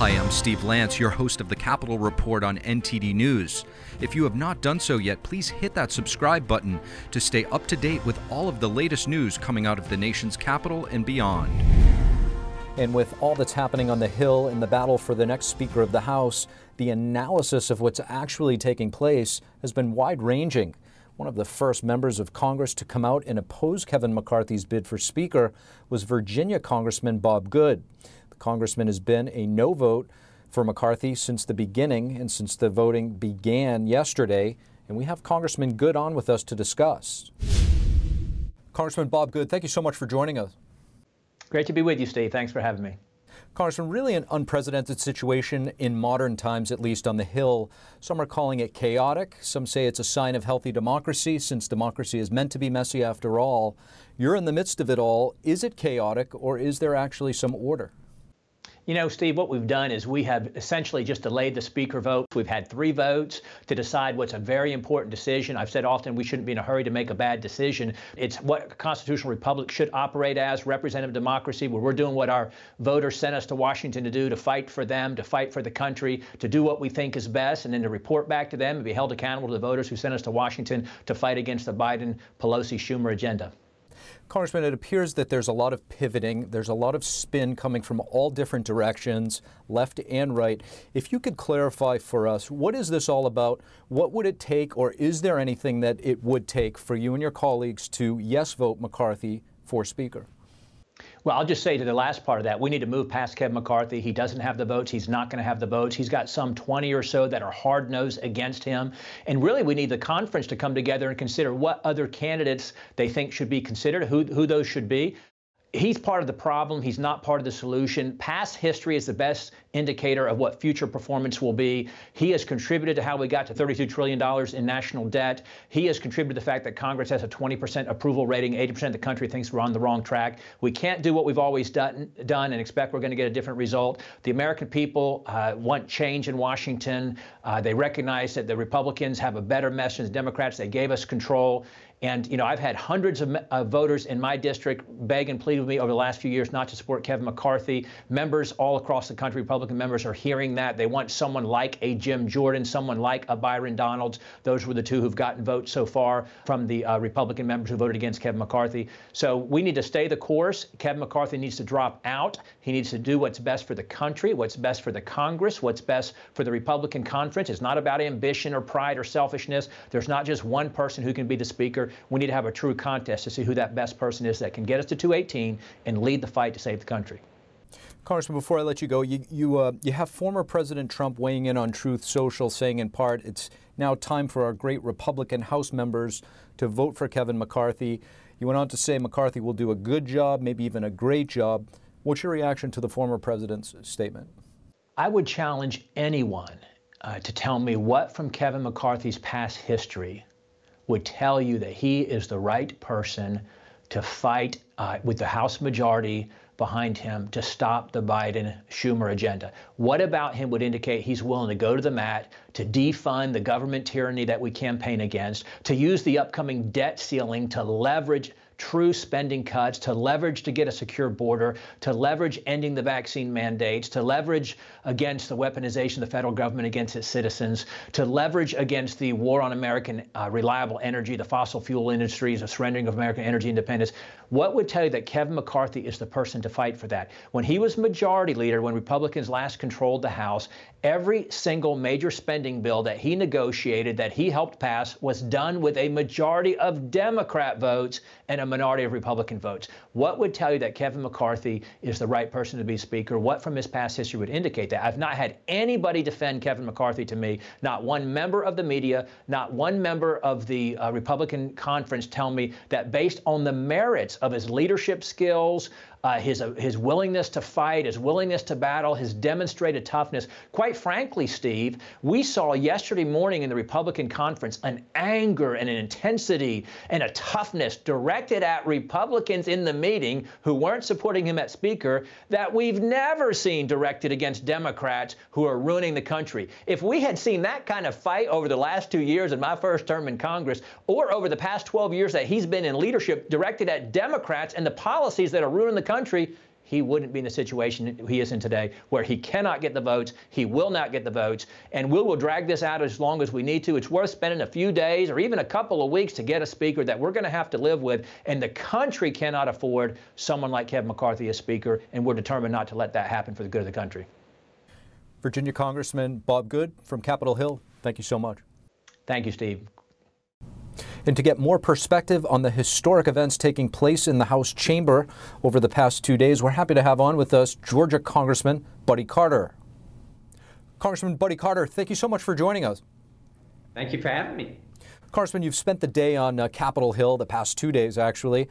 Hi, I'm Steve Lance, your host of the Capitol Report on NTD News. If you have not done so yet, please hit that subscribe button to stay up to date with all of the latest news coming out of the nation's capital and beyond. And with all that's happening on the Hill in the battle for the next Speaker of the House, the analysis of what's actually taking place has been wide ranging. One of the first members of Congress to come out and oppose Kevin McCarthy's bid for Speaker was Virginia Congressman Bob Good. Congressman has been a no vote for McCarthy since the beginning and since the voting began yesterday. And we have Congressman Good on with us to discuss. Congressman Bob Good, thank you so much for joining us. Great to be with you, Steve. Thanks for having me. Congressman, really an unprecedented situation in modern times, at least on the Hill. Some are calling it chaotic. Some say it's a sign of healthy democracy, since democracy is meant to be messy after all. You're in the midst of it all. Is it chaotic, or is there actually some order? You know, Steve, what we've done is we have essentially just delayed the speaker vote. We've had three votes to decide what's a very important decision. I've said often we shouldn't be in a hurry to make a bad decision. It's what a constitutional republic should operate as representative democracy, where we're doing what our voters sent us to Washington to do to fight for them, to fight for the country, to do what we think is best, and then to report back to them and be held accountable to the voters who sent us to Washington to fight against the Biden, Pelosi, Schumer agenda. Congressman, it appears that there's a lot of pivoting, there's a lot of spin coming from all different directions, left and right. If you could clarify for us, what is this all about? What would it take, or is there anything that it would take for you and your colleagues to yes vote McCarthy for Speaker? Well, I'll just say to the last part of that, we need to move past Kevin McCarthy. He doesn't have the votes. He's not going to have the votes. He's got some 20 or so that are hard nosed against him. And really, we need the conference to come together and consider what other candidates they think should be considered, who, who those should be he's part of the problem. He's not part of the solution. Past history is the best indicator of what future performance will be. He has contributed to how we got to $32 trillion in national debt. He has contributed to the fact that Congress has a 20% approval rating. 80% of the country thinks we're on the wrong track. We can't do what we've always done, done and expect we're going to get a different result. The American people uh, want change in Washington. Uh, they recognize that the Republicans have a better message than the Democrats. They gave us control. And, you know, I've had hundreds of uh, voters in my district beg and plead with me over the last few years not to support Kevin McCarthy. Members all across the country, Republican members, are hearing that. They want someone like a Jim Jordan, someone like a Byron Donalds. Those were the two who've gotten votes so far from the uh, Republican members who voted against Kevin McCarthy. So we need to stay the course. Kevin McCarthy needs to drop out. He needs to do what's best for the country, what's best for the Congress, what's best for the Republican conference. It's not about ambition or pride or selfishness. There's not just one person who can be the speaker. We need to have a true contest to see who that best person is that can get us to 218 and lead the fight to save the country. Congressman, before I let you go, you you, uh, you have former President Trump weighing in on Truth Social, saying in part, it's now time for our great Republican House members to vote for Kevin McCarthy. You went on to say McCarthy will do a good job, maybe even a great job. What's your reaction to the former president's statement? I would challenge anyone uh, to tell me what from Kevin McCarthy's past history would tell you that he is the right person to fight uh, with the House majority behind him to stop the Biden Schumer agenda. What about him would indicate he's willing to go to the mat to defund the government tyranny that we campaign against, to use the upcoming debt ceiling to leverage true spending cuts, to leverage to get a secure border, to leverage ending the vaccine mandates, to leverage against the weaponization of the federal government against its citizens, to leverage against the war on American uh, reliable energy, the fossil fuel industries, the surrendering of American energy independence. What would tell you that Kevin McCarthy is the person to fight for that? When he was majority leader, when Republicans last controlled the House, every single major spending bill that he negotiated, that he helped pass, was done with a majority of Democrat votes and a minority of Republican votes. What would tell you that Kevin McCarthy is the right person to be Speaker? What from his past history would indicate that? I've not had anybody defend Kevin McCarthy to me, not one member of the media, not one member of the uh, Republican conference tell me that based on the merits of his leadership skills, uh, his, uh, his willingness to fight, his willingness to battle, his demonstrated toughness. Quite frankly, Steve, we saw yesterday morning in the Republican conference an anger and an intensity and a toughness directed at Republicans in the meeting who weren't supporting him at Speaker that we've never seen directed against Democrats who are ruining the country. If we had seen that kind of fight over the last two years in my first term in Congress, or over the past 12 years that he's been in leadership directed at Democrats and the policies that are ruining the country, he wouldn't be in the situation he is in today, where he cannot get the votes, he will not get the votes, and we will drag this out as long as we need to. It's worth spending a few days or even a couple of weeks to get a speaker that we're going to have to live with, and the country cannot afford someone like Kevin McCarthy as speaker, and we're determined not to let that happen for the good of the country. Virginia Congressman Bob Good from Capitol Hill, thank you so much. Thank you, Steve. And to get more perspective on the historic events taking place in the House chamber over the past two days, we're happy to have on with us Georgia Congressman Buddy Carter. Congressman Buddy Carter, thank you so much for joining us. Thank you for having me. Congressman, you've spent the day on uh, Capitol Hill, the past two days actually.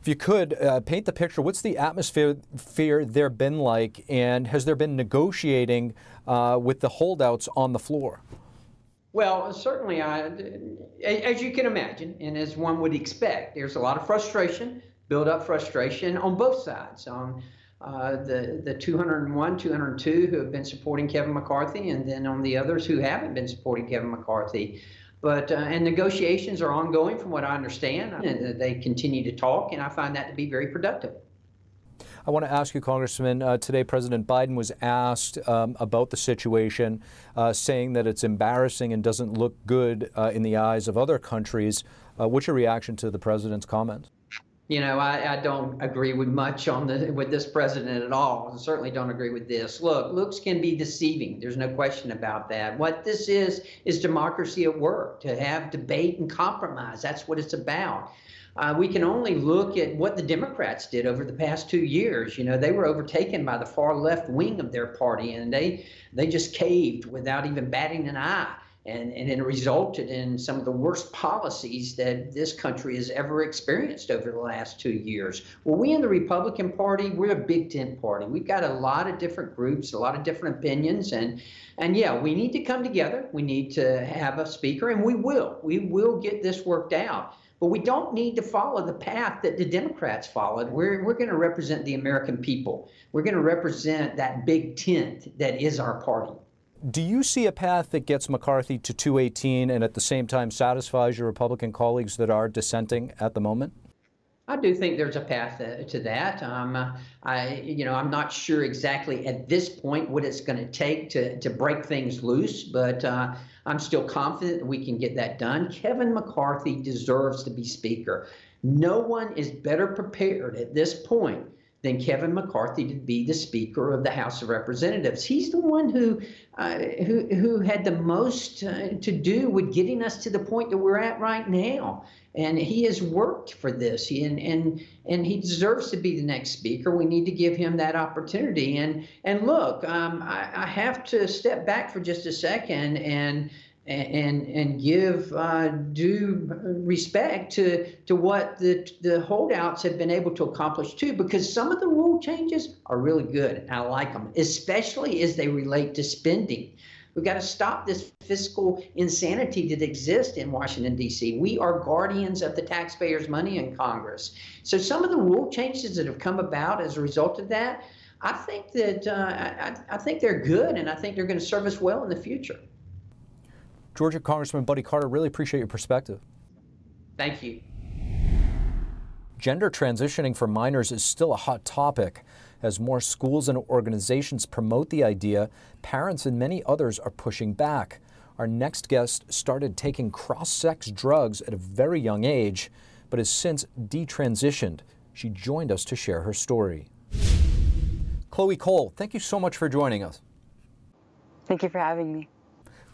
If you could uh, paint the picture, what's the atmosphere fear there been like, and has there been negotiating uh, with the holdouts on the floor? Well, certainly, I, as you can imagine, and as one would expect, there's a lot of frustration, build up frustration on both sides. On uh, the the 201, 202 who have been supporting Kevin McCarthy, and then on the others who haven't been supporting Kevin McCarthy. But uh, and negotiations are ongoing, from what I understand, and they continue to talk, and I find that to be very productive. I want to ask you, Congressman. Uh, today, President Biden was asked um, about the situation, uh, saying that it's embarrassing and doesn't look good uh, in the eyes of other countries. Uh, what's your reaction to the president's comments? You know, I, I, don't agree with much on the with this president at all. I certainly don't agree with this. Look, looks can be deceiving. There's no question about that. What this is is democracy at work. To have debate and compromise. That's what it's about uh, we can only look at what the Democrats did over the past two years. You know, they were overtaken by the far left wing of their party, and they they just caved without even batting an eye. And, and it resulted in some of the worst policies that this country has ever experienced over the last two years. Well, we in the Republican Party, we're a big tent party. We've got a lot of different groups, a lot of different opinions, and and yeah, we need to come together. We need to have a speaker, and we will. We will get this worked out. But we don't need to follow the path that the Democrats followed. We're, we're going to represent the American people. We're going to represent that big tent that is our party. Do you see a path that gets McCarthy to 218 and at the same time satisfies your Republican colleagues that are dissenting at the moment? I do think there's a path uh, to that. Um, I, you know, I'm not sure exactly at this point what it's going to take to to break things loose, but uh, I'm still confident we can get that done. Kevin McCarthy deserves to be Speaker. No one is better prepared at this point than Kevin McCarthy to be the Speaker of the House of Representatives. He's the one who uh, who who had the most uh, to do with getting us to the point that we're at right now. And he has worked for this, he, and and and he deserves to be the next speaker. We need to give him that opportunity. And and look, um, I, I have to step back for just a second and and and give uh, due respect to to what the the holdouts have been able to accomplish too, because some of the rule changes are really good. I like them, especially as they relate to spending. We've got to stop this fiscal insanity that exists in Washington, D.C. We are guardians of the taxpayers' money in Congress. So some of the rule changes that have come about as a result of that, I think that uh, I, I think they're good, and I think they're going to serve us well in the future. Georgia Congressman Buddy Carter, really appreciate your perspective. Thank you. Gender transitioning for minors is still a hot topic. As more schools and organizations promote the idea, parents and many others are pushing back. Our next guest started taking cross sex drugs at a very young age, but has since detransitioned. She joined us to share her story. Chloe Cole, thank you so much for joining us. Thank you for having me.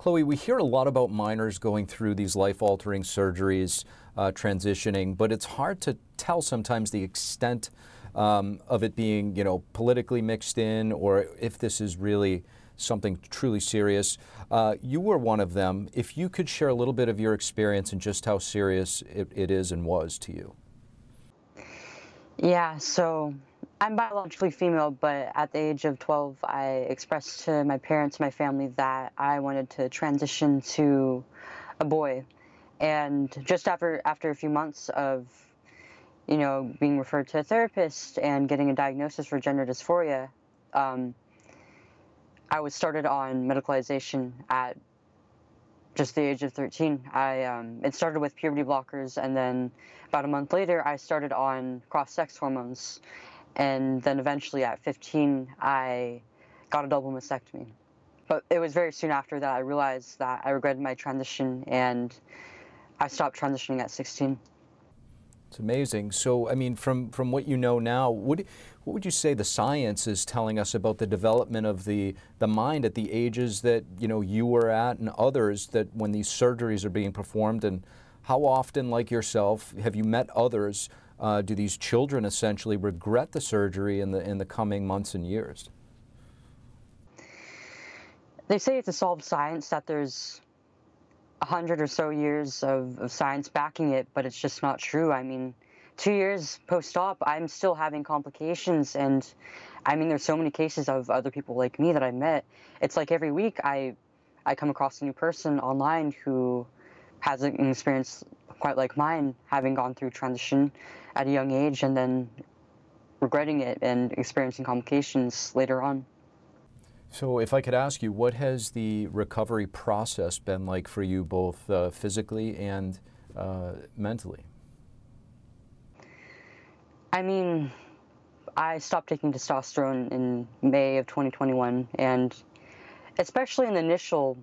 Chloe, we hear a lot about minors going through these life altering surgeries, uh, transitioning, but it's hard to tell sometimes the extent um, of it being, you know, politically mixed in or if this is really something truly serious. Uh, you were one of them. If you could share a little bit of your experience and just how serious it, it is and was to you. Yeah, so I'm biologically female, but at the age of 12, I expressed to my parents, my family, that I wanted to transition to a boy. And just after after a few months of, you know, being referred to a therapist and getting a diagnosis for gender dysphoria, um, I was started on medicalization at just the age of 13. I um, it started with puberty blockers, and then about a month later, I started on cross-sex hormones And then eventually at 15, I got a double mastectomy. But it was very soon after that I realized that I regretted my transition and I stopped transitioning at 16. It's amazing. So, I mean, from, from what you know now, what, what would you say the science is telling us about the development of the, the mind at the ages that, you know, you were at and others that when these surgeries are being performed? And how often, like yourself, have you met others? Uh, do these children essentially regret the surgery in the, in the coming months and years? They say it's a solved science, that there's a hundred or so years of, of science backing it, but it's just not true. I mean, two years post-op, I'm still having complications, and I mean, there's so many cases of other people like me that I met. It's like every week I, I come across a new person online who has an experience quite like mine, having gone through transition at a young age and then regretting it and experiencing complications later on. So, if I could ask you, what has the recovery process been like for you, both uh, physically and uh, mentally? I mean, I stopped taking testosterone in May of 2021, and especially in the initial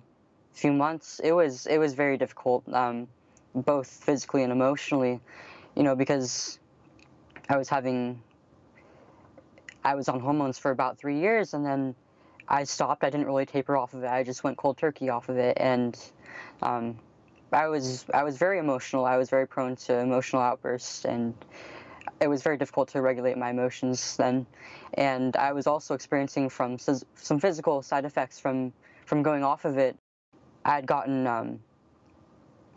few months, it was it was very difficult, um, both physically and emotionally. You know, because I was having, I was on hormones for about three years, and then I stopped. I didn't really taper off of it. I just went cold turkey off of it, and um, I was I was very emotional. I was very prone to emotional outbursts, and it was very difficult to regulate my emotions then. And I was also experiencing from some physical side effects from from going off of it. I had gotten um,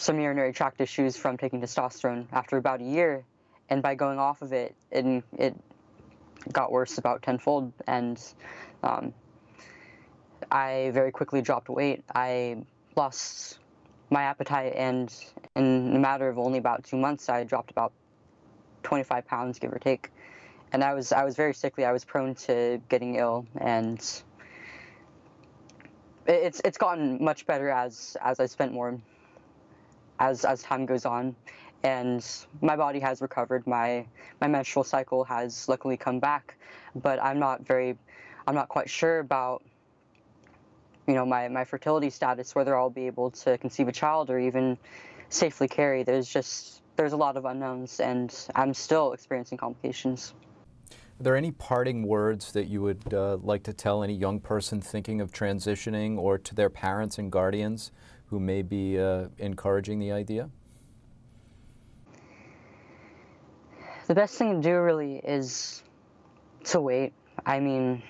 some urinary tract issues from taking testosterone after about a year, and by going off of it, it, it got worse about tenfold. And um, I very quickly dropped weight. I lost my appetite, and in a matter of only about two months, I dropped about 25 pounds, give or take. And I was I was very sickly. I was prone to getting ill, and it's it's gotten much better as as I spent more as as time goes on, and my body has recovered. My my menstrual cycle has luckily come back, but I'm not very I'm not quite sure about you know, my, my fertility status, whether I'll be able to conceive a child or even safely carry. There's just, there's a lot of unknowns and I'm still experiencing complications. Are there any parting words that you would uh, like to tell any young person thinking of transitioning or to their parents and guardians who may be uh, encouraging the idea? The best thing to do really is to wait. I mean,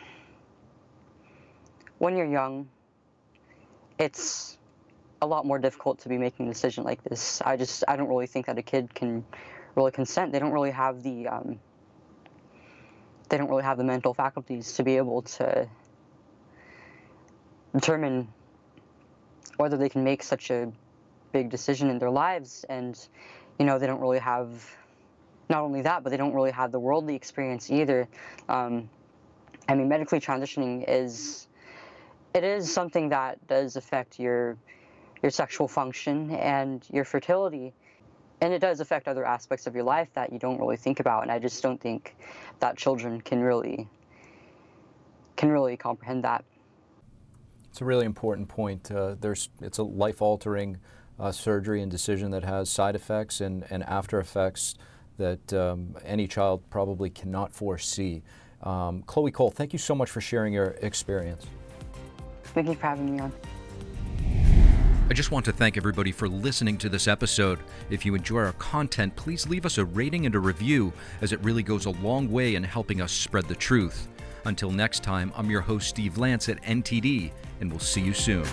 when you're young, it's a lot more difficult to be making a decision like this. I just I don't really think that a kid can really consent. They don't really have the um, they don't really have the mental faculties to be able to determine whether they can make such a big decision in their lives. And you know they don't really have not only that but they don't really have the worldly experience either. Um, i mean medically transitioning is it is something that does affect your your sexual function and your fertility. And it does affect other aspects of your life that you don't really think about. And i just don't think that children can really can really comprehend that it's a really important point uh, there's it's a life altering uh, surgery and decision that has side effects and, and after effects that um, any child probably cannot foresee um, chloe cole thank you so much for sharing your experience Thank you for having me on. I just want to thank everybody for listening to this episode. If you enjoy our content, please leave us a rating and a review, as it really goes a long way in helping us spread the truth. Until next time, I'm your host, Steve Lance at NTD, and we'll see you soon.